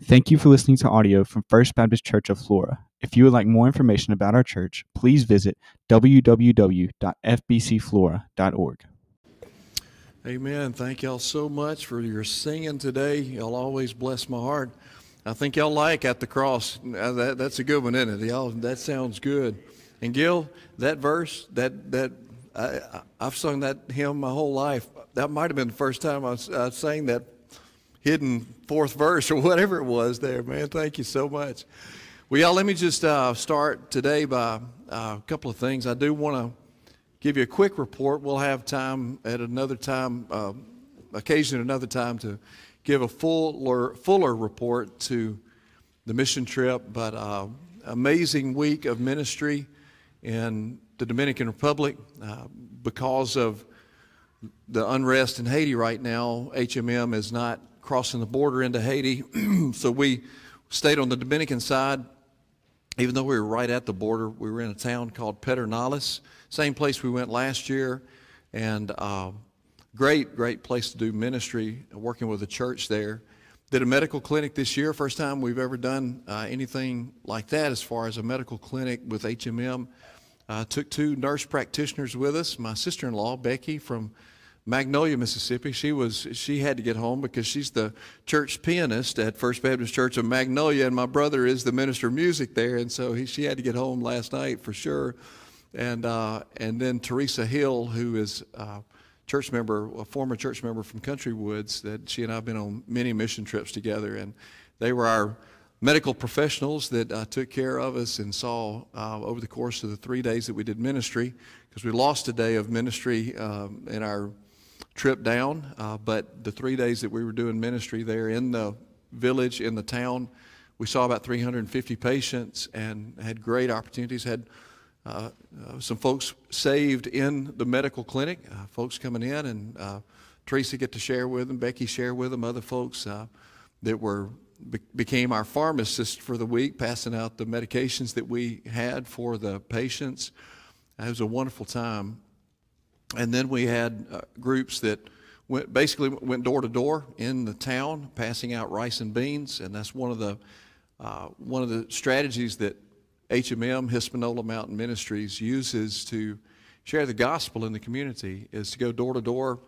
Thank you for listening to audio from First Baptist Church of Flora. If you would like more information about our church, please visit www.fbcflora.org. Amen. Thank y'all so much for your singing today. Y'all always bless my heart. I think y'all like at the cross. That, that's a good one, isn't it? Y'all, that sounds good. And Gil, that verse, that that I, I've sung that hymn my whole life. That might have been the first time I, I sang that hidden fourth verse or whatever it was there, man. Thank you so much. Well, y'all, let me just uh, start today by uh, a couple of things. I do want to give you a quick report. We'll have time at another time, uh, occasion another time to give a fuller, fuller report to the mission trip. But uh, amazing week of ministry in the Dominican Republic uh, because of the unrest in Haiti right now, HMM is not crossing the border into Haiti. so we stayed on the Dominican side. Even though we were right at the border, we were in a town called Pedernales, same place we went last year, and uh, great, great place to do ministry, working with a church there. Did a medical clinic this year, first time we've ever done uh, anything like that as far as a medical clinic with HMM. Uh, took two nurse practitioners with us. My sister-in-law Becky from Magnolia, Mississippi. She was she had to get home because she's the church pianist at First Baptist Church of Magnolia, and my brother is the minister of music there, and so he, she had to get home last night for sure. And uh, and then Teresa Hill, who is a church member, a former church member from Country Woods, that she and I have been on many mission trips together, and they were our medical professionals that uh, took care of us and saw uh, over the course of the three days that we did ministry, because we lost a day of ministry um, in our trip down, uh, but the three days that we were doing ministry there in the village, in the town, we saw about 350 patients and had great opportunities. Had uh, uh, some folks saved in the medical clinic, uh, folks coming in, and uh, Teresa get to share with them, Becky share with them, other folks uh, that were be- became our pharmacists for the week, passing out the medications that we had for the patients. It was a wonderful time. And then we had uh, groups that went, basically went door to door in the town, passing out rice and beans, and that's one of the uh, one of the strategies that HMM Hispaniola Mountain Ministries uses to share the gospel in the community is to go door to door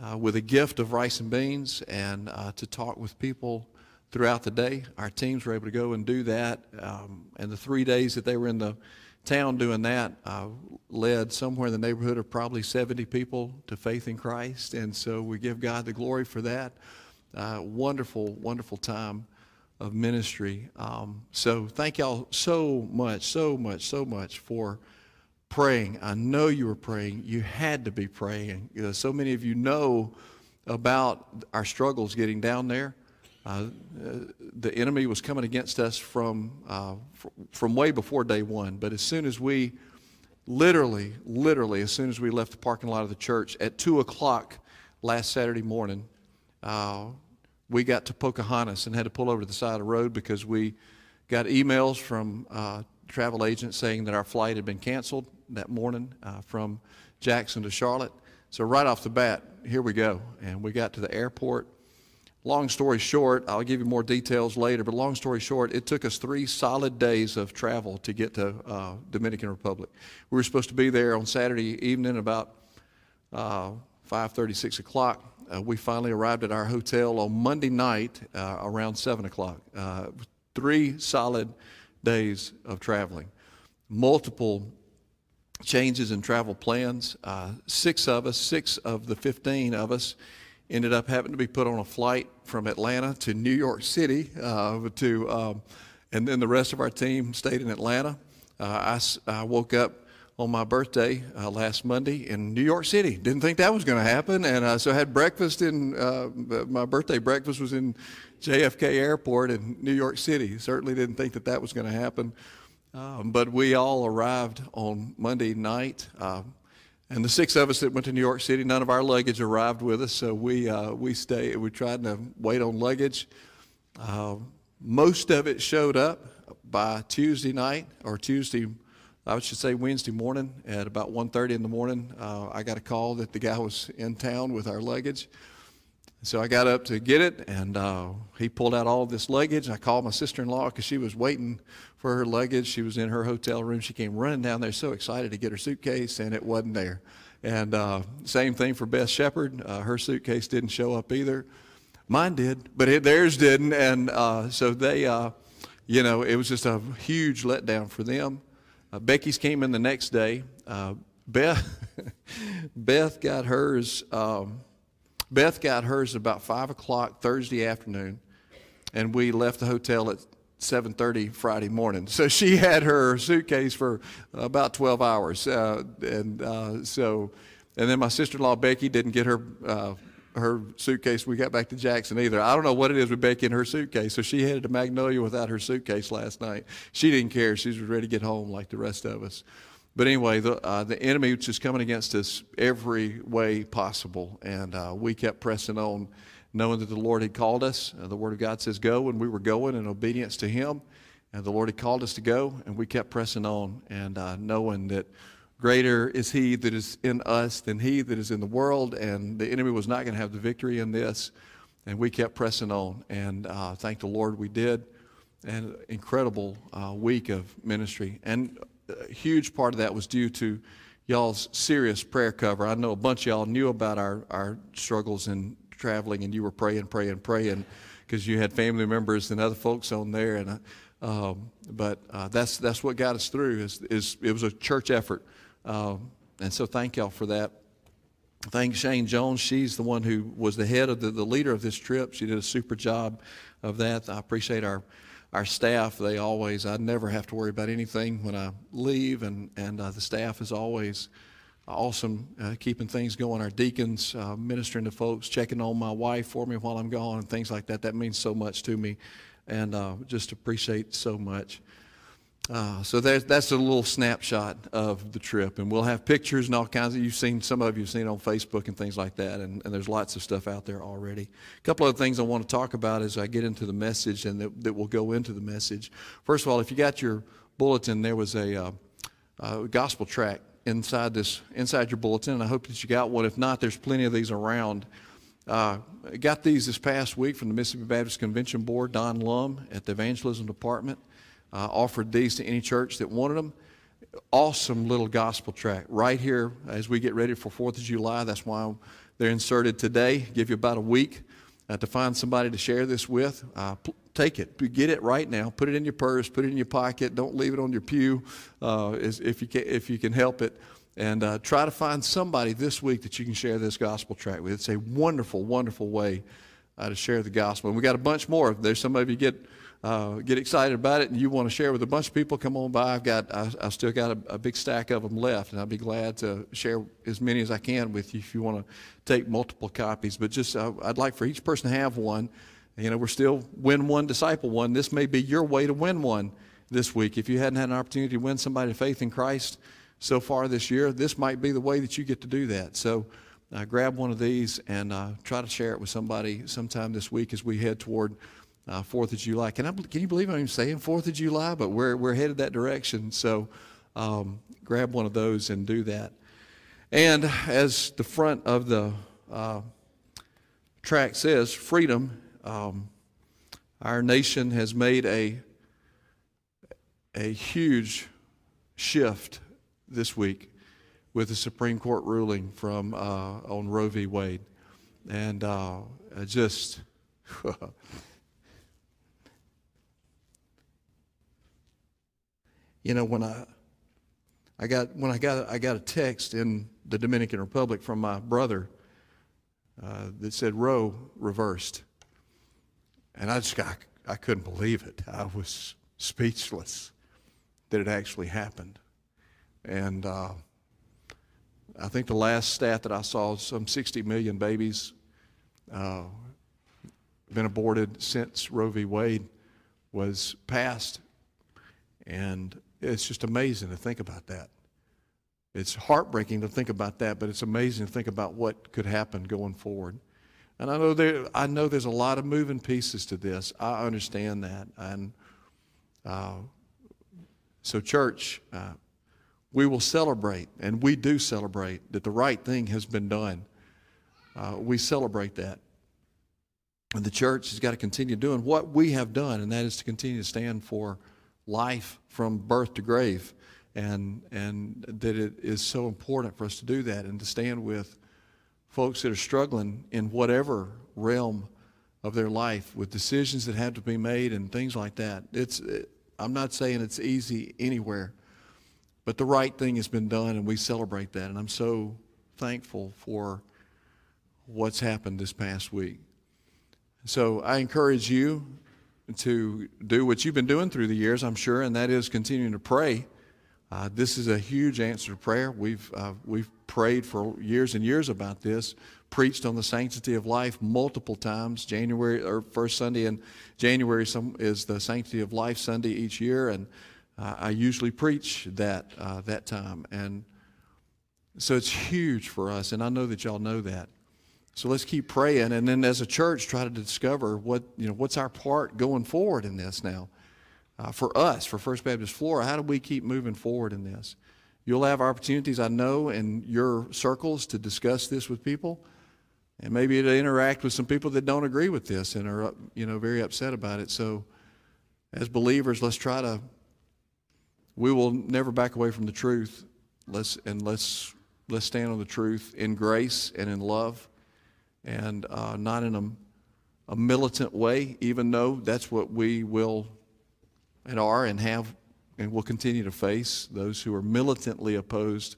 uh, with a gift of rice and beans and uh, to talk with people throughout the day. Our teams were able to go and do that, um, and the three days that they were in the town doing that uh, led somewhere in the neighborhood of probably 70 people to faith in Christ, and so we give God the glory for that. Uh, wonderful, wonderful time of ministry. Um, so thank y'all so much, so much, so much for praying. I know you were praying. You had to be praying. You know, so many of you know about our struggles getting down there. Uh, uh, the enemy was coming against us from uh, from way before day one. But as soon as we, literally, literally, as soon as we left the parking lot of the church at two o'clock last Saturday morning, uh, we got to Pocahontas and had to pull over to the side of the road because we got emails from uh, travel agents saying that our flight had been canceled that morning uh, from Jackson to Charlotte. So right off the bat, here we go, and we got to the airport. Long story short, I'll give you more details later, but long story short, it took us three solid days of travel to get to uh, Dominican Republic. We were supposed to be there on Saturday evening about uh, 5.30, 6 o'clock. Uh, we finally arrived at our hotel on Monday night uh, around 7 o'clock. Uh, three solid days of traveling. Multiple changes in travel plans. Uh, six of us, six of the 15 of us, ended up having to be put on a flight from Atlanta to New York City uh, to, um, and then the rest of our team stayed in Atlanta. Uh, I, I woke up on my birthday uh, last Monday in New York City. Didn't think that was going to happen, and uh, so I had breakfast in uh, my birthday breakfast was in JFK Airport in New York City. Certainly didn't think that that was going to happen, um, but we all arrived on Monday night. And the six of us that went to New York City, none of our luggage arrived with us, so we uh, we stayed. We tried to wait on luggage. Uh, most of it showed up by Tuesday night or Tuesday, I should say Wednesday morning at about 1:30 in the morning. Uh, I got a call that the guy was in town with our luggage. So I got up to get it, and uh, he pulled out all this luggage. I called my sister-in-law because she was waiting for her luggage. She was in her hotel room. She came running down there, so excited to get her suitcase, and it wasn't there. And uh, same thing for Beth Shepard. Uh, her suitcase didn't show up either. Mine did, but it, theirs didn't. And uh, so they, uh, you know, it was just a huge letdown for them. Uh, Becky's came in the next day. Beth, Beth got hers. Um, Beth got hers about five o'clock Thursday afternoon, and we left the hotel at 7:30 Friday morning. So she had her suitcase for about 12 hours, uh, and uh, so, and then my sister-in-law Becky didn't get her uh, her suitcase. We got back to Jackson either. I don't know what it is with Becky and her suitcase. So she headed to Magnolia without her suitcase last night. She didn't care. She was ready to get home like the rest of us. But anyway, the, uh, the enemy was just coming against us every way possible, and uh, we kept pressing on, knowing that the Lord had called us. Uh, the Word of God says go, and we were going in obedience to Him. And the Lord had called us to go, and we kept pressing on, and uh, knowing that greater is He that is in us than He that is in the world, and the enemy was not going to have the victory in this. And we kept pressing on, and uh, thank the Lord we did. And incredible uh, week of ministry. And a huge part of that was due to y'all's serious prayer cover. I know a bunch of y'all knew about our, our struggles in traveling, and you were praying, praying, praying because you had family members and other folks on there. And uh, um, but uh, that's that's what got us through. Is, is it was a church effort, um, and so thank y'all for that. Thank Shane Jones. She's the one who was the head of the, the leader of this trip. She did a super job of that. I appreciate our our staff, they always, I never have to worry about anything when I leave, and, and uh, the staff is always awesome uh, keeping things going. Our deacons uh, ministering to folks, checking on my wife for me while I'm gone, and things like that. That means so much to me, and uh, just appreciate so much. Uh, so that's, that's a little snapshot of the trip, and we'll have pictures and all kinds of. You've seen some of you have seen on Facebook and things like that, and, and there's lots of stuff out there already. A couple of things I want to talk about as I get into the message, and that, that will go into the message. First of all, if you got your bulletin, there was a, uh, gospel track inside this inside your bulletin, and I hope that you got one. If not, there's plenty of these around. Uh, got these this past week from the Mississippi Baptist Convention Board, Don Lum at the Evangelism Department uh, offered these to any church that wanted them. Awesome little gospel track right here as we get ready for 4th of July. That's why they're inserted today. Give you about a week uh, to find somebody to share this with. Uh, take it, get it right now. Put it in your purse, put it in your pocket. Don't leave it on your pew uh, if, you can, if you can help it. And uh, try to find somebody this week that you can share this gospel track with. It's a wonderful, wonderful way uh, to share the gospel. And we got a bunch more. There's some of you get uh, get excited about it and you want to share with a bunch of people, come on by. I've got, I, I still got a, a, big stack of them left, and I'll be glad to share as many as I can with you if you want to take multiple copies. But just, uh, I'd like for each person to have one. You know, we're still win one, disciple one. This may be your way to win one this week. If you hadn't had an opportunity to win somebody to faith in Christ so far this year, this might be the way that you get to do that. So, uh, grab one of these and uh, try to share it with somebody sometime this week as we head toward uh, Fourth of July. Can I? Can you believe I'm even saying Fourth of July? But we're we're headed that direction. So um, grab one of those and do that. And as the front of the uh, track says, freedom. Um, our nation has made a a huge shift this week with the Supreme Court ruling from uh, on Roe v. Wade, and uh, just. you know, when I, I got when I got I got a text in the Dominican Republic from my brother uh, that said Roe reversed, and I just got, I couldn't believe it. I was speechless that it actually happened, and uh, I think the last stat that I saw, some 60 million babies uh, been aborted since Roe v. Wade was passed, and it's just amazing to think about that. It's heartbreaking to think about that, but it's amazing to think about what could happen going forward. And I know there, I know there's a lot of moving pieces to this. I understand that, and uh, so church, uh, we will celebrate, and we do celebrate that the right thing has been done. Uh, we celebrate that, And the church has got to continue doing what we have done, and that is to continue to stand for life from birth to grave. And, and that it is so important for us to do that and to stand with folks that are struggling in whatever realm of their life with decisions that have to be made and things like that. It's, it, I'm not saying it's easy anywhere, but the right thing has been done, and we celebrate that. And I'm so thankful for what's happened this past week. So I encourage you to do what you've been doing through the years, I'm sure, and that is continuing to pray. Uh, this is a huge answer to prayer. We've, uh, we've prayed for years and years about this, preached on the sanctity of life multiple times. January, or first Sunday in January some, is the Sanctity of Life Sunday each year, and uh, I usually preach that, uh, that time. And so it's huge for us, and I know that y'all know that. So let's keep praying, and then as a church, try to discover what you know. What's our part going forward in this now? Uh, for us, for First Baptist Flora, how do we keep moving forward in this? You'll have opportunities, I know, in your circles to discuss this with people, and maybe to interact with some people that don't agree with this and are you know very upset about it. So, as believers, let's try to. We will never back away from the truth. Let's and let's let's stand on the truth in grace and in love and uh, not in a, a militant way, even though that's what we will and are and have and will continue to face those who are militantly opposed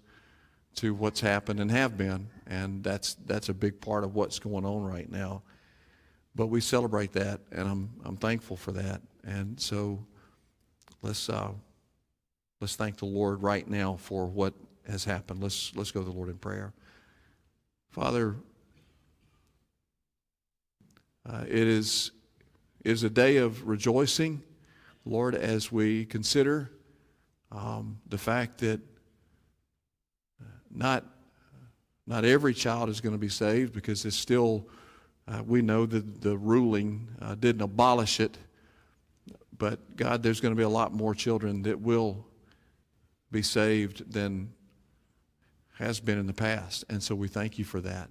to what's happened and have been. And that's, that's a big part of what's going on right now. But we celebrate that, and I'm, I'm thankful for that. And so let's, uh, let's thank the Lord right now for what has happened. Let's, let's go to the Lord in prayer. Father, uh, it is, is a day of rejoicing, Lord, as we consider um, the fact that uh, not, not every child is going to be saved because it's still, uh, we know that the ruling uh, didn't abolish it. But God, there's going to be a lot more children that will be saved than has been in the past. And so we thank you for that.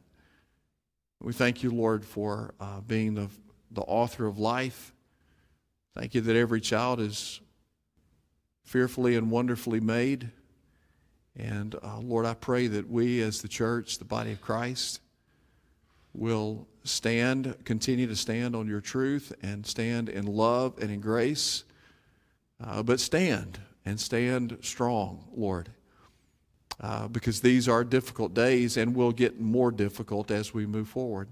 We thank you, Lord, for uh, being the, the author of life. Thank you that every child is fearfully and wonderfully made. And uh, Lord, I pray that we as the church, the body of Christ, will stand, continue to stand on your truth and stand in love and in grace, uh, but stand and stand strong, Lord uh, because these are difficult days and will get more difficult as we move forward.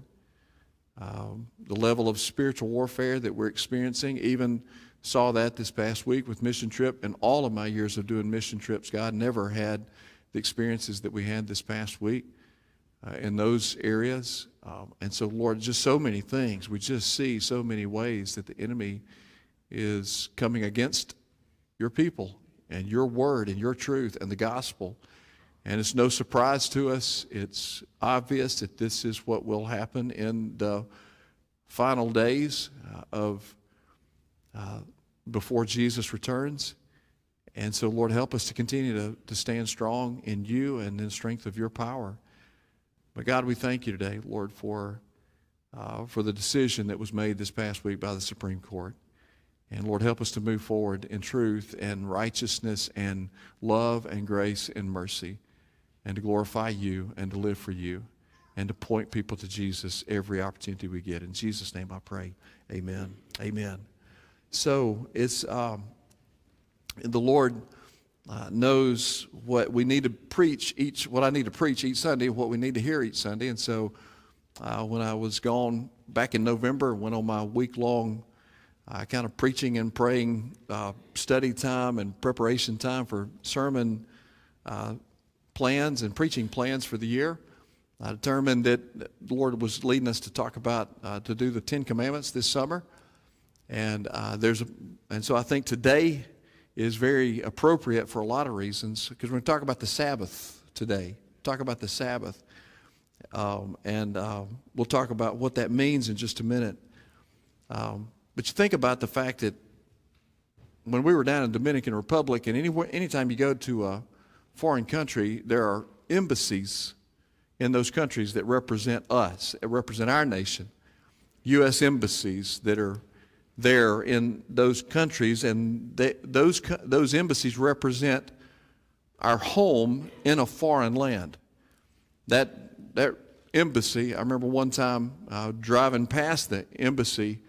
Um, the level of spiritual warfare that we're experiencing, even saw that this past week with mission trip. And all of my years of doing mission trips, God never had the experiences that we had this past week uh, in those areas. Um, and so, Lord, just so many things. We just see so many ways that the enemy is coming against your people and your word and your truth and the gospel. And it's no surprise to us. It's obvious that this is what will happen in the final days uh, of uh, before Jesus returns. And so, Lord, help us to continue to, to stand strong in you and in strength of your power. But God, we thank you today, Lord, for, uh, for the decision that was made this past week by the Supreme Court. And Lord, help us to move forward in truth and righteousness and love and grace and mercy and to glorify you and to live for you and to point people to Jesus every opportunity we get. In Jesus' name I pray. Amen. Amen. So it's um, the Lord uh, knows what we need to preach each, what I need to preach each Sunday, what we need to hear each Sunday. And so uh, when I was gone back in November, went on my week long uh, kind of preaching and praying uh, study time and preparation time for sermon uh, plans and preaching plans for the year. I determined that the Lord was leading us to talk about uh, to do the Ten Commandments this summer, and uh, there's a, and so I think today is very appropriate for a lot of reasons because we're going to talk about the Sabbath today. Talk about the Sabbath, um, and um, we'll talk about what that means in just a minute. Um, but you think about the fact that when we were down in Dominican Republic, and anywhere, anytime you go to a foreign country, there are embassies in those countries that represent us, that represent our nation. U.S. embassies that are there in those countries, and they, those, those embassies represent our home in a foreign land. That, that embassy, I remember one time uh, driving past the embassy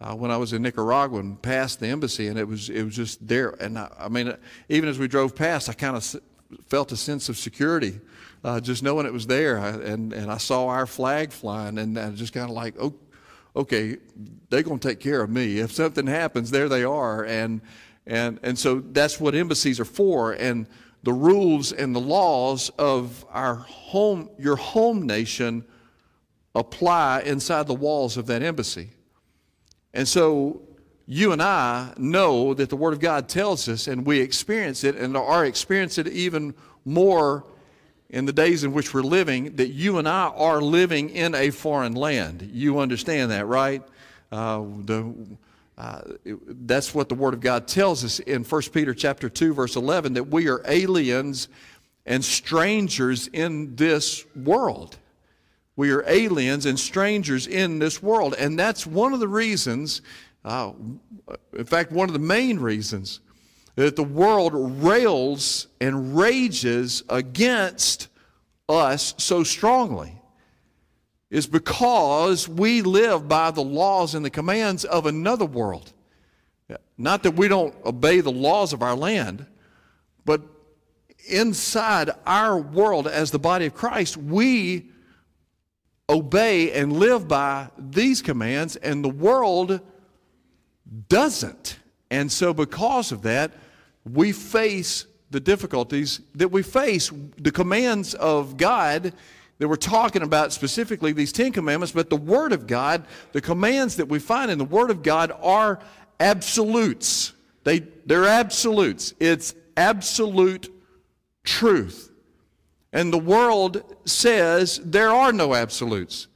uh, when I was in Nicaragua and passed the embassy, and it was, it was just there. And I, I mean, even as we drove past, I kind of felt a sense of security. Uh, just knowing it was there, I, and, and I saw our flag flying, and I just kind of like, oh, okay, they're going to take care of me. If something happens, there they are. And, and, and so that's what embassies are for. And the rules and the laws of our home, your home nation apply inside the walls of that embassy. And so you and I know that the Word of God tells us, and we experience it, and are experiencing it even more in the days in which we're living that you and I are living in a foreign land. You understand that, right? Uh, the, uh, it, that's what the Word of God tells us in 1 Peter chapter 2, verse 11, that we are aliens and strangers in this world. We are aliens and strangers in this world. And that's one of the reasons, uh, in fact, one of the main reasons that the world rails and rages against us so strongly is because we live by the laws and the commands of another world. Not that we don't obey the laws of our land, but inside our world as the body of Christ, we obey and live by these commands, and the world doesn't. And so, because of that, we face the difficulties that we face, the commands of God that we're talking about specifically, these Ten Commandments, but the Word of God, the commands that we find in the Word of God are absolutes. They, they're absolutes. It's absolute truth. And the world says there are no absolutes.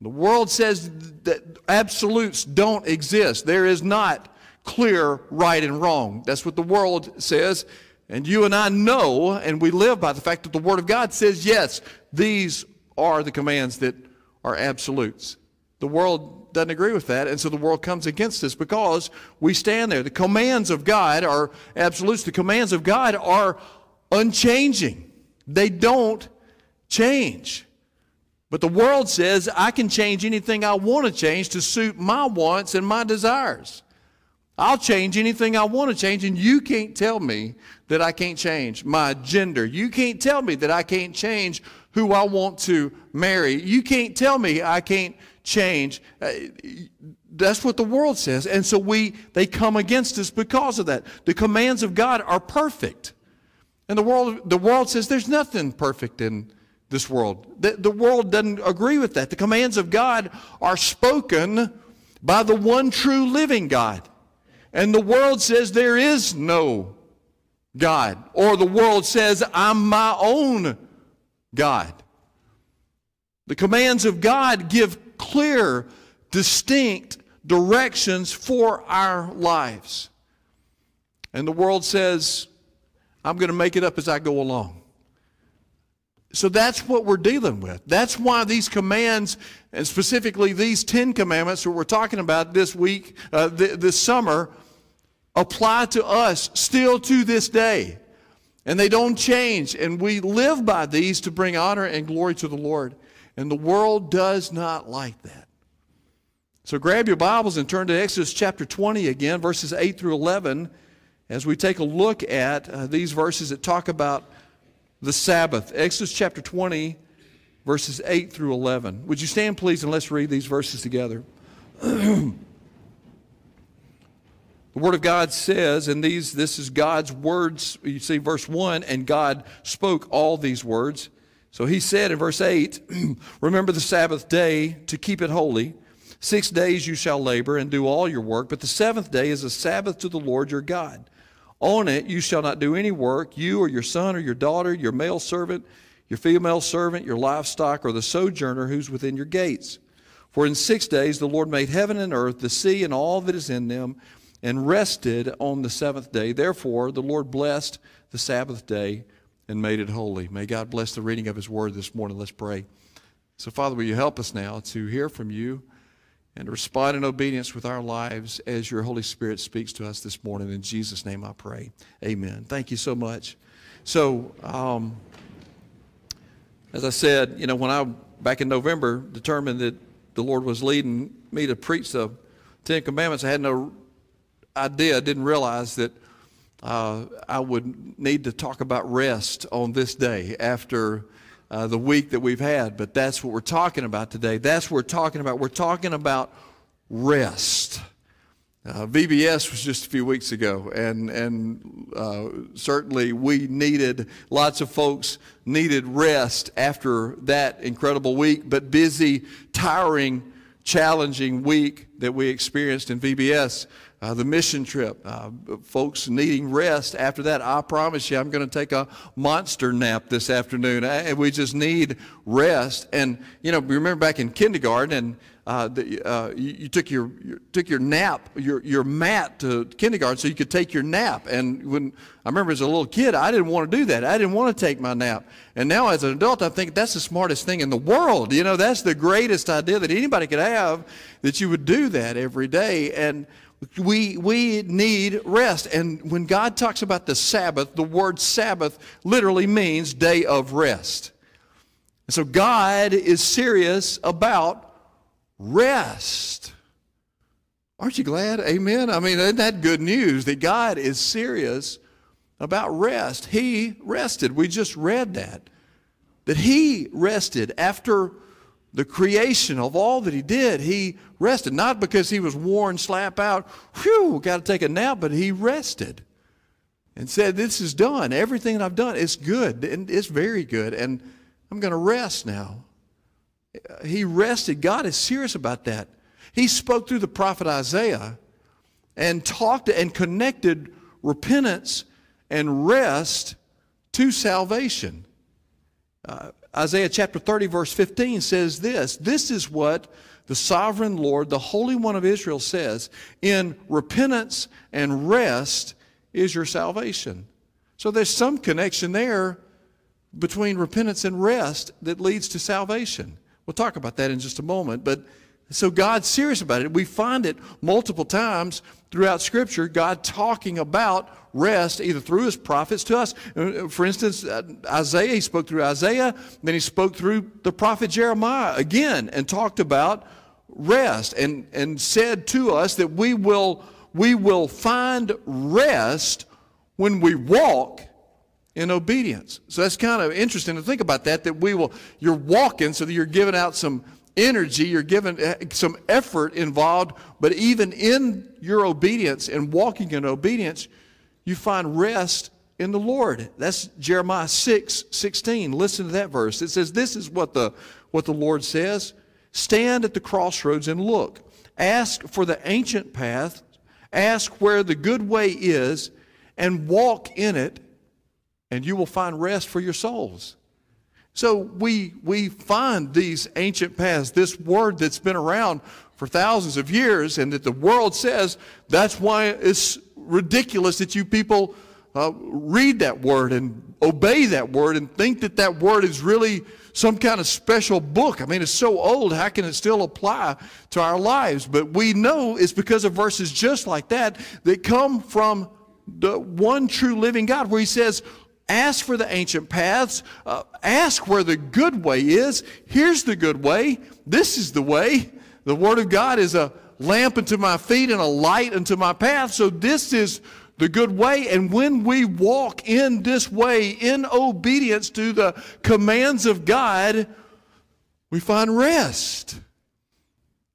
The world says that absolutes don't exist. There is not clear right and wrong. That's what the world says. And you and I know, and we live by the fact that the Word of God says, yes, these are the commands that are absolutes. The world doesn't agree with that, and so the world comes against us because we stand there. The commands of God are absolutes. The commands of God are unchanging, they don't change. But the world says I can change anything I want to change to suit my wants and my desires. I'll change anything I want to change, and you can't tell me that I can't change my gender. You can't tell me that I can't change who I want to marry. You can't tell me I can't change. Uh, that's what the world says. And so we they come against us because of that. The commands of God are perfect. And the world the world says there's nothing perfect in this world. The, the world doesn't agree with that. The commands of God are spoken by the one true living God. And the world says there is no God. Or the world says I'm my own God. The commands of God give clear, distinct directions for our lives. And the world says, I'm going to make it up as I go along. So that's what we're dealing with. That's why these commands, and specifically these Ten Commandments that we're talking about this week, uh, th- this summer, apply to us still to this day. And they don't change. And we live by these to bring honor and glory to the Lord. And the world does not like that. So grab your Bibles and turn to Exodus chapter 20 again, verses 8 through 11, as we take a look at uh, these verses that talk about the Sabbath. Exodus chapter 20, verses 8 through 11. Would you stand, please, and let's read these verses together. The Word of God says, and these, this is God's words. You see, verse 1, and God spoke all these words. So he said in verse 8, Remember the Sabbath day to keep it holy. Six days you shall labor and do all your work, but the seventh day is a Sabbath to the Lord your God. On it you shall not do any work, you or your son or your daughter, your male servant, your female servant, your livestock, or the sojourner who's within your gates. For in six days the Lord made heaven and earth, the sea and all that is in them and rested on the seventh day. Therefore, the Lord blessed the Sabbath day and made it holy. May God bless the reading of His word this morning. Let's pray. So, Father, will you help us now to hear from you and to respond in obedience with our lives as your Holy Spirit speaks to us this morning. In Jesus' name I pray. Amen. Thank you so much. So, um, as I said, you know, when I, back in November, determined that the Lord was leading me to preach the Ten Commandments, I had no idea, I didn't realize that uh, I would need to talk about rest on this day after uh, the week that we've had. But that's what we're talking about today. That's what we're talking about. We're talking about rest. Uh, VBS was just a few weeks ago, and and uh, certainly we needed lots of folks needed rest after that incredible week, but busy, tiring, challenging week that we experienced in VBS. Uh, the mission trip, uh, folks needing rest after that. I promise you, I'm going to take a monster nap this afternoon, and we just need rest. And you know, remember back in kindergarten, and uh, the, uh, you, you, took your, your, took your nap, your, your mat to kindergarten so you could take your nap. And when I remember as a little kid, I didn't want to do that. I didn't want to take my nap. And now as an adult, I think that's the smartest thing in the world. You know, that's the greatest idea that anybody could have that you would do that every day. And we, we need rest. And when God talks about the Sabbath, the word Sabbath literally means day of rest. And so God is serious about rest. Aren't you glad? Amen. I mean, isn't that good news that God is serious about rest? He rested. We just read that. That He rested after the creation of all that He did. He rested, not because He was worn slap out, whew, got to take a nap, but He rested and said, This is done. Everything that I've done is good, and it's very good, and I'm going to rest now he rested. God is serious about that. He spoke through the prophet Isaiah and talked and connected repentance and rest to salvation. Uh, Isaiah chapter 30, verse 15 says this This is what the sovereign Lord, the Holy One of Israel, says In repentance and rest is your salvation. So there's some connection there between repentance and rest that leads to salvation. We'll talk about that in just a moment. But so God's serious about it. We find it multiple times throughout Scripture, God talking about rest either through his prophets to us. Uh, for instance, uh, Isaiah, he spoke through Isaiah, then he spoke through the prophet Jeremiah again and talked about rest and, and said to us that we will, we will find rest when we walk in obedience. So that's kind of interesting to think about that, that we will, you're walking so that you're giving out some energy, you're giving eh, some effort involved, but even in your obedience and walking in obedience, you find rest in the Lord. That's Jeremiah 6, 16. Listen to that verse. It says, This is what the, what the Lord says. Stand at the crossroads and look. Ask for the ancient path. Ask where the good way is and walk in it and you will find rest for your souls. So we, we find these ancient paths, this word that's been around for thousands of years, and that the world says that's why it's ridiculous that you people uh, read that word and obey that word and think that that word is really some kind of special book. I mean, it's so old, how can it still apply to our lives? But we know it's because of verses just like that that come from the one true living God, where He says, Ask for the ancient paths. Uh, ask where the good way is. Here's the good way. This is the way. The Word of God is a lamp unto my feet and a light unto my path. So this is the good way. And when we walk in this way, in obedience to the commands of God, we find rest.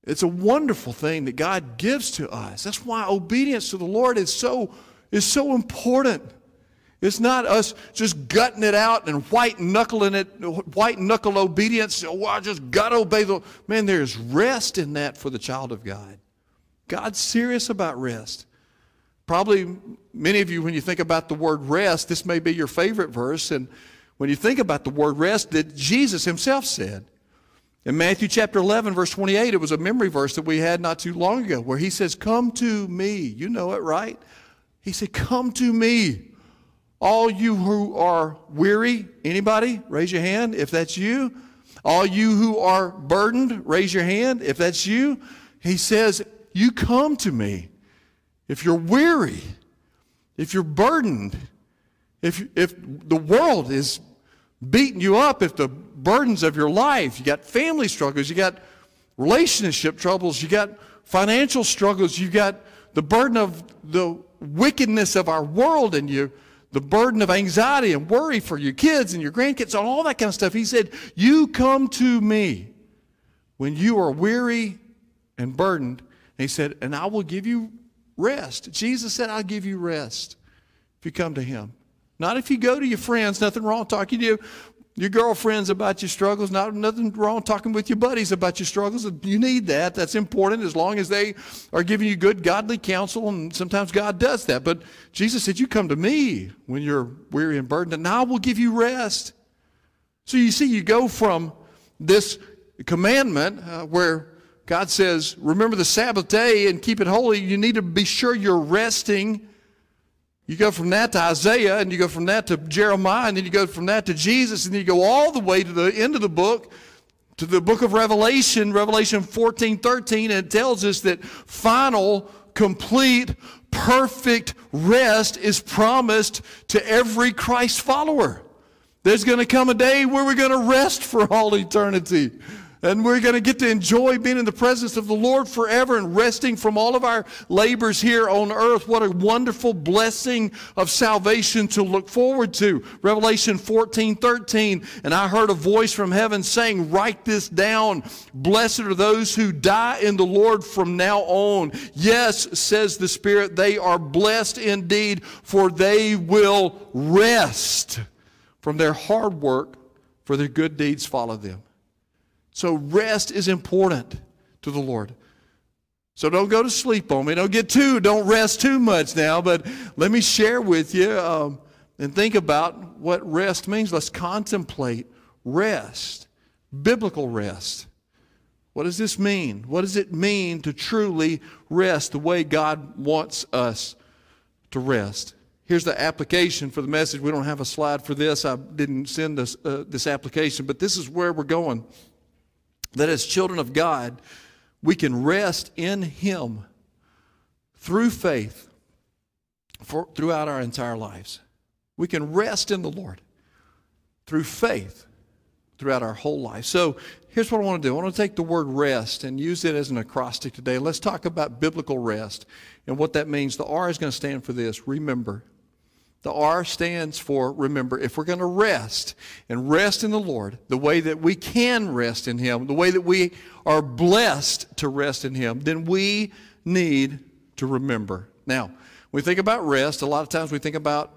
It's a wonderful thing that God gives to us. That's why obedience to the Lord is so, is so important. It's not us just gutting it out and white knuckling it, white knuckle obedience. Oh, I just got to obey the. Man, there's rest in that for the child of God. God's serious about rest. Probably many of you, when you think about the word rest, this may be your favorite verse. And when you think about the word rest that Jesus himself said, in Matthew chapter 11, verse 28, it was a memory verse that we had not too long ago where he says, Come to me. You know it, right? He said, Come to me all you who are weary, anybody? Raise your hand if that's you. All you who are burdened, raise your hand if that's you. He says, You come to me if you're weary, if you're burdened, if, if the world is beating you up, if the burdens of your life, you got family struggles, you got relationship troubles, you got financial struggles, you got the burden of the wickedness of our world and you the burden of anxiety and worry for your kids and your grandkids and all that kind of stuff. He said, You come to me when you are weary and burdened. And he said, And I will give you rest. Jesus said, I'll give you rest if you come to him. Not if you go to your friends, nothing wrong talking to you your girlfriends about your struggles. Not nothing wrong talking with your buddies about your struggles. You need that. That's important as long as they are giving you good godly counsel, and sometimes God does that. But Jesus said, "You come to me when you're weary and burdened, and I will give you rest." So you see, you go from this commandment uh, where God says, "Remember the Sabbath day and keep it holy." You need to be sure you're resting you go from that to Isaiah, and you go from that to Jeremiah, and then you go from that to Jesus, and then you go all the way to the end of the book, to the book of Revelation, Revelation 14, 13, and it tells us that final, complete, perfect rest is promised to every Christ follower. There's going to come a day where we're going to rest for all eternity. And we're going to get to enjoy being in the presence of the Lord forever and resting from all of our labors here on earth. What a wonderful blessing of salvation to look forward to. Revelation 14, 13. And I heard a voice from heaven saying, Write this down. Blessed are those who die in the Lord from now on. Yes, says the Spirit, they are blessed indeed, for they will rest from their hard work, for their good deeds follow them. So rest is important to the Lord. So don't go to sleep on me. Don't get too, don't rest too much now. But let me share with you um, and think about what rest means. Let's contemplate rest, biblical rest. What does this mean? What does it mean to truly rest the way God wants us to rest? Here's the application for the message. We don't have a slide for this. I didn't send this, uh, this application, but this is where we're going that as children of God, we can rest in Him through faith for, throughout our entire lives. We can rest in the Lord through faith throughout our whole life. So here's what I want to do I want to take the word rest and use it as an acrostic today. Let's talk about biblical rest and what that means. The R is going to stand for this remember. The R stands for remember. If we're going to rest and rest in the Lord, the way that we can rest in Him, the way that we are blessed to rest in Him, then we need to remember. Now, we think about rest, a lot of times we think about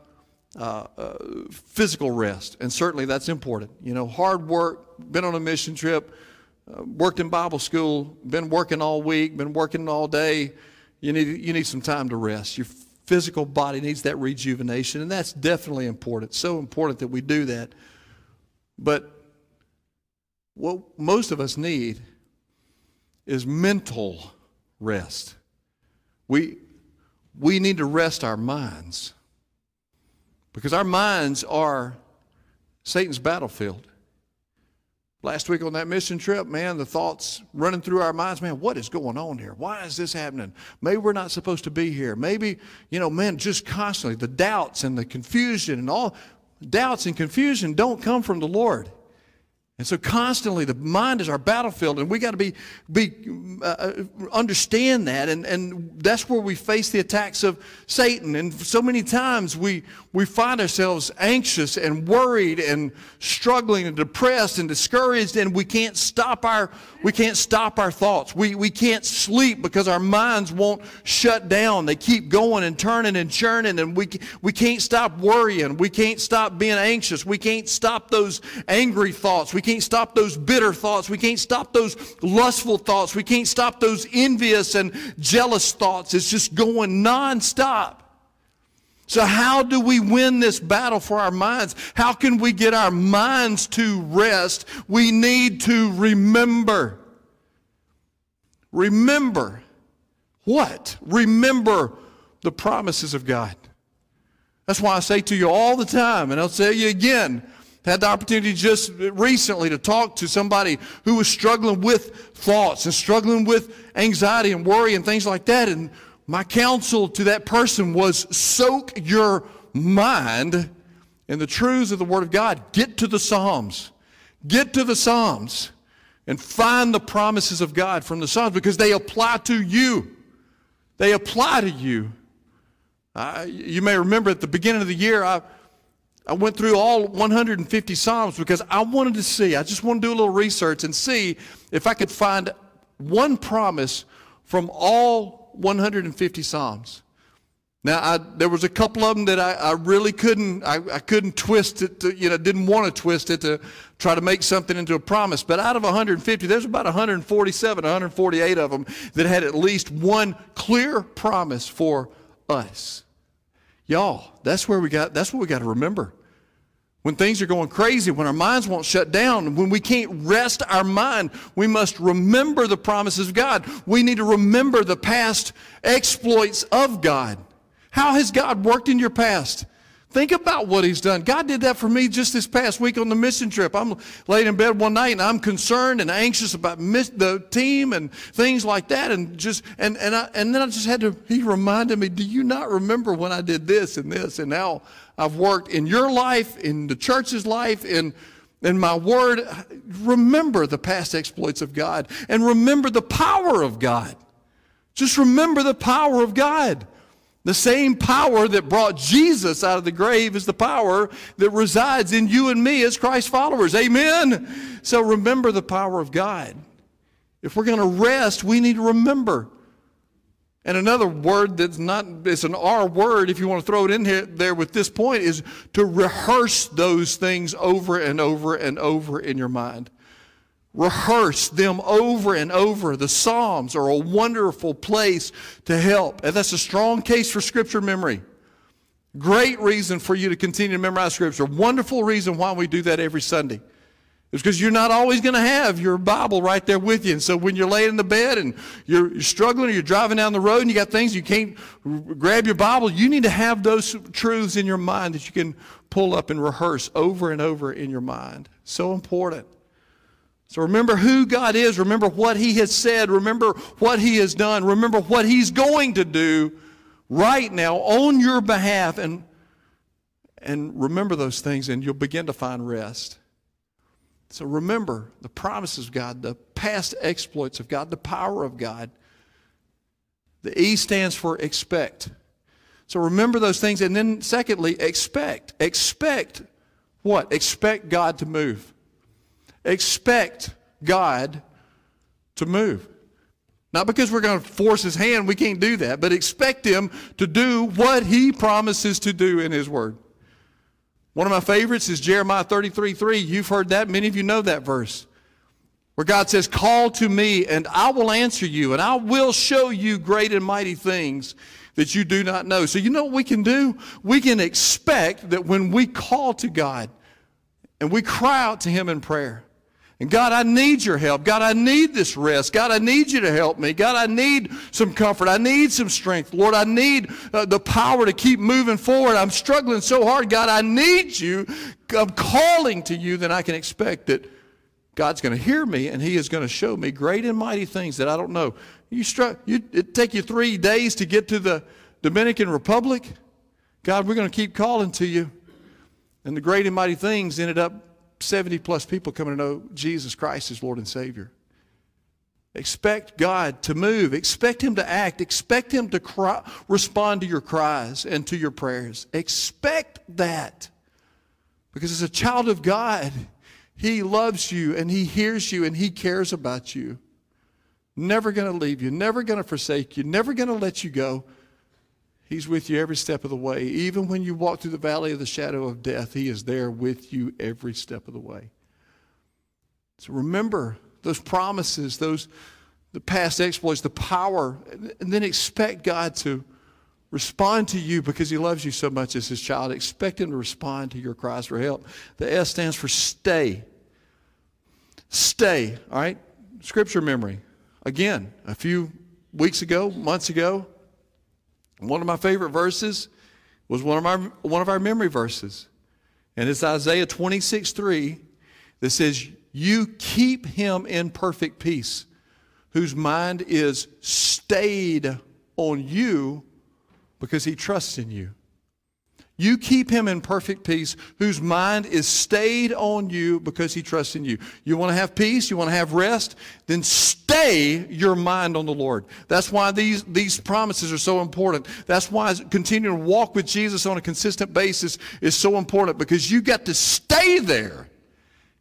uh, uh, physical rest, and certainly that's important. You know, hard work, been on a mission trip, uh, worked in Bible school, been working all week, been working all day. You need, you need some time to rest. Your physical body needs that rejuvenation, and that's definitely important. So important that we do that. But what most of us need is mental rest. We, we need to rest our minds because our minds are Satan's battlefield. Last week on that mission trip, man, the thoughts running through our minds, man, what is going on here? Why is this happening? Maybe we're not supposed to be here. Maybe, you know, man, just constantly the doubts and the confusion and all doubts and confusion don't come from the Lord. And so constantly the mind is our battlefield, and we got to be, be uh, uh, understand that, and, and that's where we face the attacks of Satan. And so many times we, we find ourselves anxious and worried and struggling and depressed and discouraged, and we can't stop our, we can't stop our thoughts. We, we can't sleep because our minds won't shut down. They keep going and turning and churning, and we, we can't stop worrying. We can't stop being anxious. We can't stop those angry thoughts. We can't stop those bitter thoughts. We can't stop those lustful thoughts. We can't stop those envious and jealous thoughts. It's just going nonstop. So, how do we win this battle for our minds? How can we get our minds to rest? We need to remember. Remember what? Remember the promises of God. That's why I say to you all the time, and I'll say you again Had the opportunity just recently to talk to somebody who was struggling with thoughts and struggling with anxiety and worry and things like that. And my counsel to that person was soak your mind in the truths of the Word of God. Get to the Psalms. Get to the Psalms and find the promises of God from the Psalms because they apply to you. They apply to you. Uh, you may remember at the beginning of the year, I, I went through all 150 Psalms because I wanted to see, I just wanted to do a little research and see if I could find one promise from all 150 Psalms. Now, I, there was a couple of them that I, I really couldn't, I, I, couldn't twist it, to, you know, didn't want to twist it to try to make something into a promise. But out of 150, there's about 147, 148 of them that had at least one clear promise for us. Y'all, that's where we got, that's what we got to remember. When things are going crazy, when our minds won't shut down, when we can't rest our mind, we must remember the promises of God. We need to remember the past exploits of God. How has God worked in your past? Think about what he's done. God did that for me just this past week on the mission trip. I'm laid in bed one night and I'm concerned and anxious about miss, the team and things like that. And just and and I, and then I just had to. He reminded me, "Do you not remember when I did this and this and how I've worked in your life, in the church's life, in in my word? Remember the past exploits of God and remember the power of God. Just remember the power of God." The same power that brought Jesus out of the grave is the power that resides in you and me as Christ followers. Amen. So remember the power of God. If we're going to rest, we need to remember. And another word that's not, it's an R word, if you want to throw it in here, there with this point, is to rehearse those things over and over and over in your mind rehearse them over and over. The Psalms are a wonderful place to help. And that's a strong case for scripture memory. Great reason for you to continue to memorize scripture. Wonderful reason why we do that every Sunday. It's because you're not always going to have your Bible right there with you. And so when you're laying in the bed and you're, you're, struggling or you're driving down the road and you got things you can't grab your Bible, you need to have those truths in your mind that you can pull up and rehearse over and over in your mind. So important. So remember who God is. Remember what He has said. Remember what He has done. Remember what He's going to do right now on your behalf. And, and remember those things, and you'll begin to find rest. So remember the promises of God, the past exploits of God, the power of God. The E stands for expect. So remember those things. And then, secondly, expect. Expect what? Expect God to move expect God to move. Not because we're going to force his hand, we can't do that, but expect him to do what he promises to do in his word. One of my favorites is Jeremiah 33 3. You've heard that. Many of you know that verse. Where God says, Call to me, and I will answer you, and I will show you great and mighty things that you do not know. So, you know what we can do? We can expect that when we call to God and we cry out to Him in prayer, and God, I need your help. God, I need this rest. God, I need you to help me. God, I need some comfort. I need some strength. Lord, I need uh, the power to keep moving forward. I'm struggling so hard. God, I need you. I'm calling to you. Then I can expect that God's going to hear me and He is going to show me great and mighty things that I don't know. You struck. You, it take you three days to get to the Dominican Republic. God, we're going to keep calling to you. And the great and mighty things ended up 70 plus people coming to know Jesus Christ as Lord and Savior. Expect God to move. Expect Him to act. Expect Him to cry, respond to your cries and to your prayers. Expect that. Because as a child of God, He loves you and He hears you and He cares about you. Never going to leave you, never going to forsake you, never going to let you go. He's with you every step of the way. Even when you walk through the valley of the shadow of death, He is there with you every step of the way. So remember those promises, those the past exploits, the power, and then expect God to respond to you because He loves you so much as His child. Expect Him to respond to your cries for help. The S stands for stay. Stay, all right? Scripture memory. Again, a few weeks ago, months ago, one of my favorite verses was one of our, one of our memory verses. And it's Isaiah 26 3 that says, You keep him in perfect peace, whose mind is stayed on you because he trusts in you. You keep him in perfect peace, whose mind is stayed on you because he trusts in you. You want to have peace? You want to have rest? Then stay your mind on the Lord. That's why these, these promises are so important. That's why continuing to walk with Jesus on a consistent basis is so important because you got to stay there.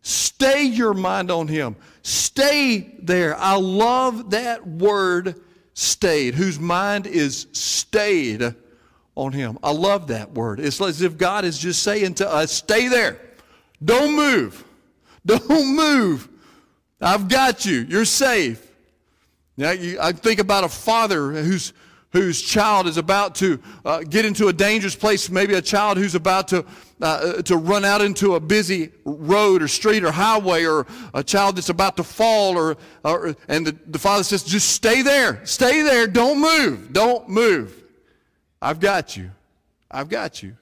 Stay your mind on him. Stay there. I love that word stayed, whose mind is stayed on him. I love that word. It's as if God is just saying to us, stay there. Don't move. Don't move. I've got you. You're safe. Now, you, I think about a father whose, whose child is about to uh, get into a dangerous place, maybe a child who's about to, uh, to run out into a busy road or street or highway, or a child that's about to fall, or, or and the, the father says, just stay there. Stay there. Don't move. Don't move. I've got you. I've got you.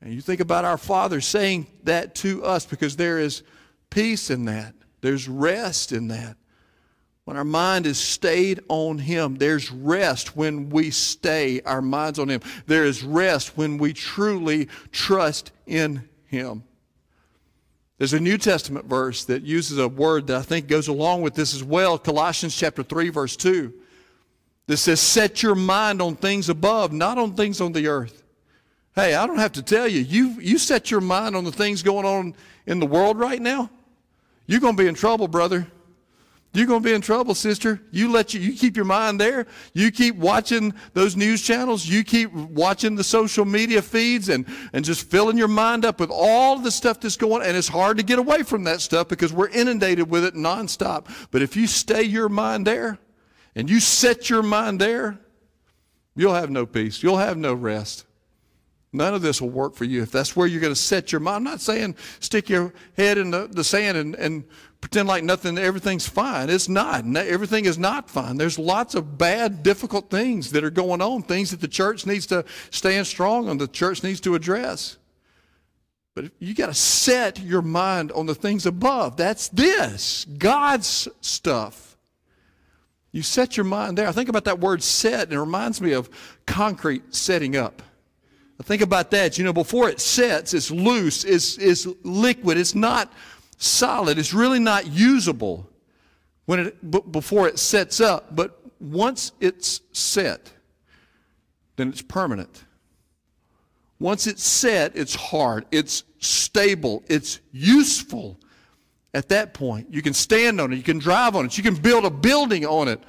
And you think about our Father saying that to us because there is peace in that, there's rest in that. When our mind is stayed on Him, there's rest when we stay our minds on Him. There is rest when we truly trust in Him. There's a New Testament verse that uses a word that I think goes along with this as well Colossians chapter 3, verse 2 that says, Set your mind on things above, not on things on the earth. Hey, I don't have to tell you, you, you set your mind on the things going on in the world right now, you're going to be in trouble, brother. You're going to be in trouble, sister. You let you, you keep your mind there. You keep watching those news channels. You keep watching the social media feeds and, and just filling your mind up with all the stuff that's going on. And it's hard to get away from that stuff because we're inundated with it nonstop. But if you stay your mind there, and you set your mind there, you'll have no peace. You'll have no rest. None of this will work for you if that's where you're going to set your mind. I'm not saying stick your head in the, the sand and, and pretend like nothing, everything's fine. It's not. Everything is not fine. There's lots of bad, difficult things that are going on, things that the church needs to stand strong on, the church needs to address. But you got to set your mind on the things above. That's this, God's stuff. You set your mind there. I think about that word set, and it reminds me of concrete setting up. I think about that. You know, before it sets, it's loose, it's, it's liquid, it's not solid, it's really not usable when it, before it sets up. But once it's set, then it's permanent. Once it's set, it's hard, it's stable, it's useful at that point. You can stand on it, you can drive on it, you can build a building on it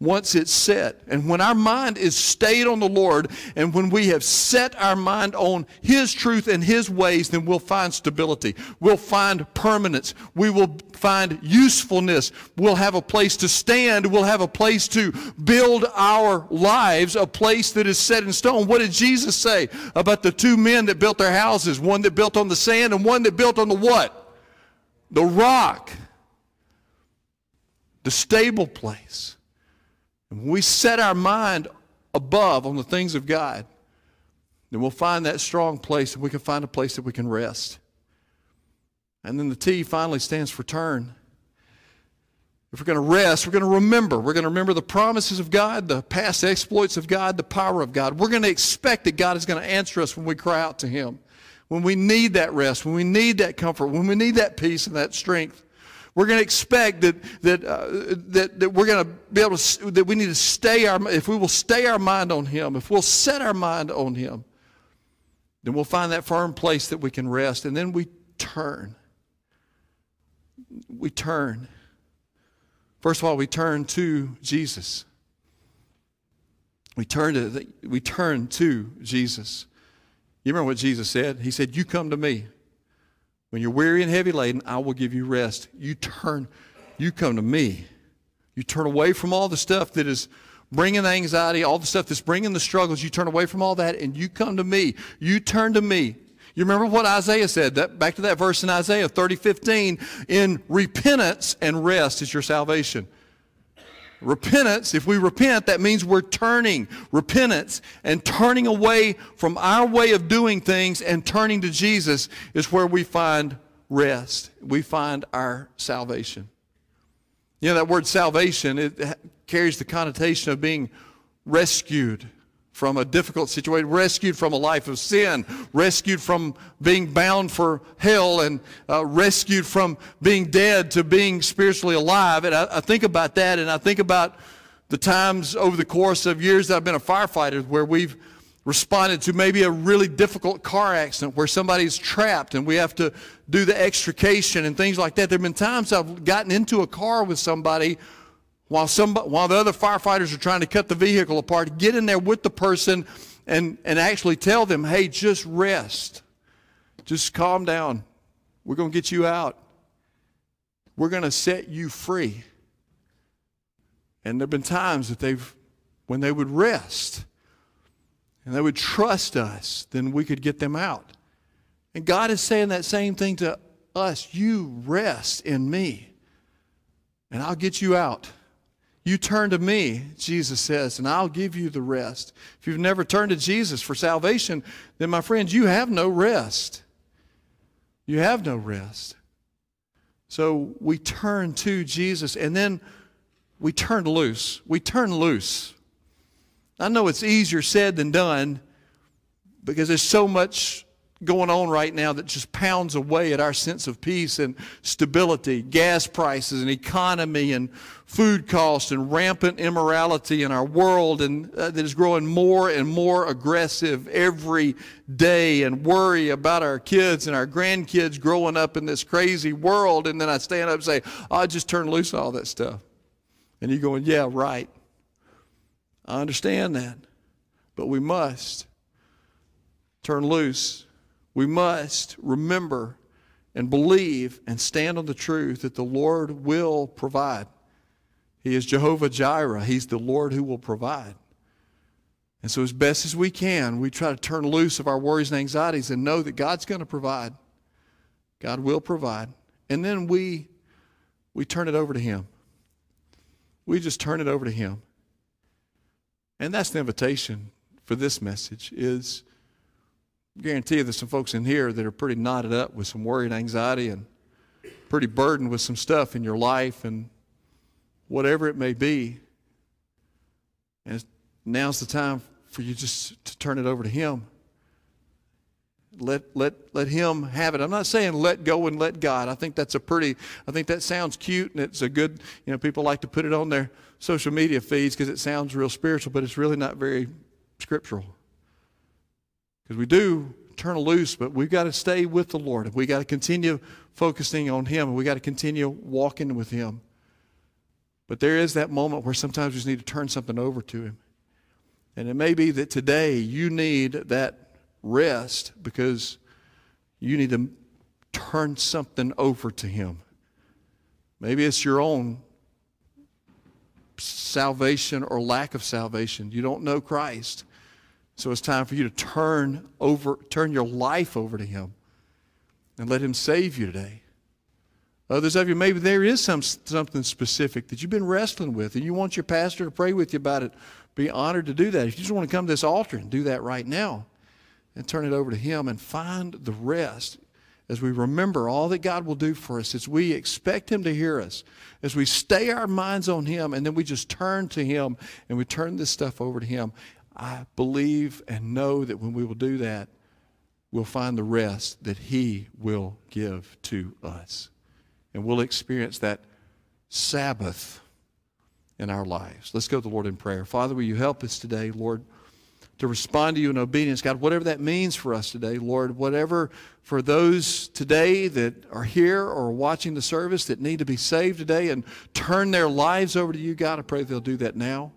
once it's set. And when our mind is stayed on the Lord, and when we have set our mind on His truth and His ways, then we'll find stability. We'll find permanence. We will find usefulness. We'll have a place to stand. We'll have a place to build our lives, a place that is set in stone. What did Jesus say about the two men that built their houses? One that built on the sand and one that built on the what? The rock, the stable place. And when we set our mind above on the things of God, then we'll find that strong place and we can find a place that we can rest. And then the T finally stands for turn. If we're going to rest, we're going to remember. We're going to remember the promises of God, the past exploits of God, the power of God. We're going to expect that God is going to answer us when we cry out to Him when we need that rest, when we need that comfort, when we need that peace and that strength. We're going to expect that, that, uh, that, that we're going to be able to, that we need to stay our, if we will stay our mind on Him, if we'll set our mind on Him, then we'll find that firm place that we can rest. And then we turn. We turn. First of all, we turn to Jesus. We turn to, we turn to Jesus. You remember what Jesus said? He said, You come to me. When you're weary and heavy laden, I will give you rest. You turn, you come to me. You turn away from all the stuff that is bringing the anxiety, all the stuff that's bringing the struggles. You turn away from all that and you come to me. You turn to me. You remember what Isaiah said? That, back to that verse in Isaiah 30, 15. In repentance and rest is your salvation. Repentance, if we repent, that means we're turning. Repentance and turning away from our way of doing things and turning to Jesus is where we find rest. We find our salvation. You know, that word salvation, it carries the connotation of being rescued from a difficult situation, rescued from a life of sin, rescued from being bound for hell, and uh, rescued from being dead to being spiritually alive. And I, I, think about that, and I think about the times over the course of years that I've been a firefighter where we've responded to maybe a really difficult car accident where somebody's trapped and we have to do the extrication and things like that. There have been times I've gotten into a car with somebody while, some, while the other firefighters are trying to cut the vehicle apart, get in there with the person and, and actually tell them, hey, just rest. Just calm down. We're going to get you out. We're going to set you free. And there have been times that they've, when they would rest and they would trust us, then we could get them out. And God is saying that same thing to us. You rest in me, and I'll get you out. You turn to me, Jesus says, and I'll give you the rest. If you've never turned to Jesus for salvation, then, my friends, you have no rest. You have no rest. So we turn to Jesus, and then we turn loose. We turn loose. I know it's easier said than done because there's so much going on right now that just pounds away at our sense of peace and stability, gas prices and economy and food costs and rampant immorality in our world and uh, that is growing more and more aggressive every day and worry about our kids and our grandkids growing up in this crazy world and then I stand up and say, oh, I just turn loose all that stuff. And you're going, yeah, right. I understand that. But we must turn loose we must remember and believe and stand on the truth that the Lord will provide. He is Jehovah Jireh. He's the Lord who will provide. And so, as best as we can, we try to turn loose of our worries and anxieties and know that God's going to provide. God will provide. And then we, we turn it over to Him. We just turn it over to Him. And that's the invitation for this message is guarantee you there's some folks in here that are pretty knotted up with some worry and anxiety and pretty burdened with some stuff in your life and whatever it may be. And now's the time for you just to turn it over to Him. Let, let, let Him have it. I'm not saying let go and let God. I think that's a pretty, I think that sounds cute and it's a good, you know, people like to put it on their social media feeds because it sounds real spiritual, but it's really not very scriptural. Because we do turn loose, but we've got to stay with the Lord. We've got to continue focusing on Him. And We got to continue walking with Him. But there is that moment where sometimes we just need to turn something over to Him. And it may be that today you need that rest because you need to turn something over to Him. Maybe it's your own salvation or lack of salvation. You don't know Christ. So it's time for you to turn over, turn your life over to Him and let Him save you today. Others of you, maybe there is some, something specific that you've been wrestling with and you want your pastor to pray with you about it. Be honored to do that. If you just want to come to this altar and do that right now and turn it over to Him and find the rest as we remember all that God will do for us, as we expect Him to hear us, as we stay our minds on Him, and then we just turn to Him and we turn this stuff over to Him. I believe and know that when we will do that, we'll find the rest that He will give to us. And we'll experience that Sabbath in our lives. Let's go to the Lord in prayer. Father, will you help us today, Lord, to respond to you in obedience? God, whatever that means for us today, Lord, whatever for those today that are here or watching the service that need to be saved today and turn their lives over to you, God, I pray they'll do that now.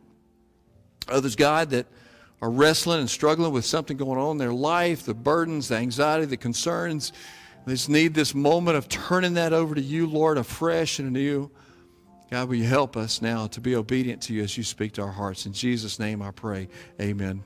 Others, God, that are wrestling and struggling with something going on in their life, the burdens, the anxiety, the concerns. They just need this moment of turning that over to you, Lord, afresh and anew. God, will you help us now to be obedient to you as you speak to our hearts? In Jesus' name I pray. Amen.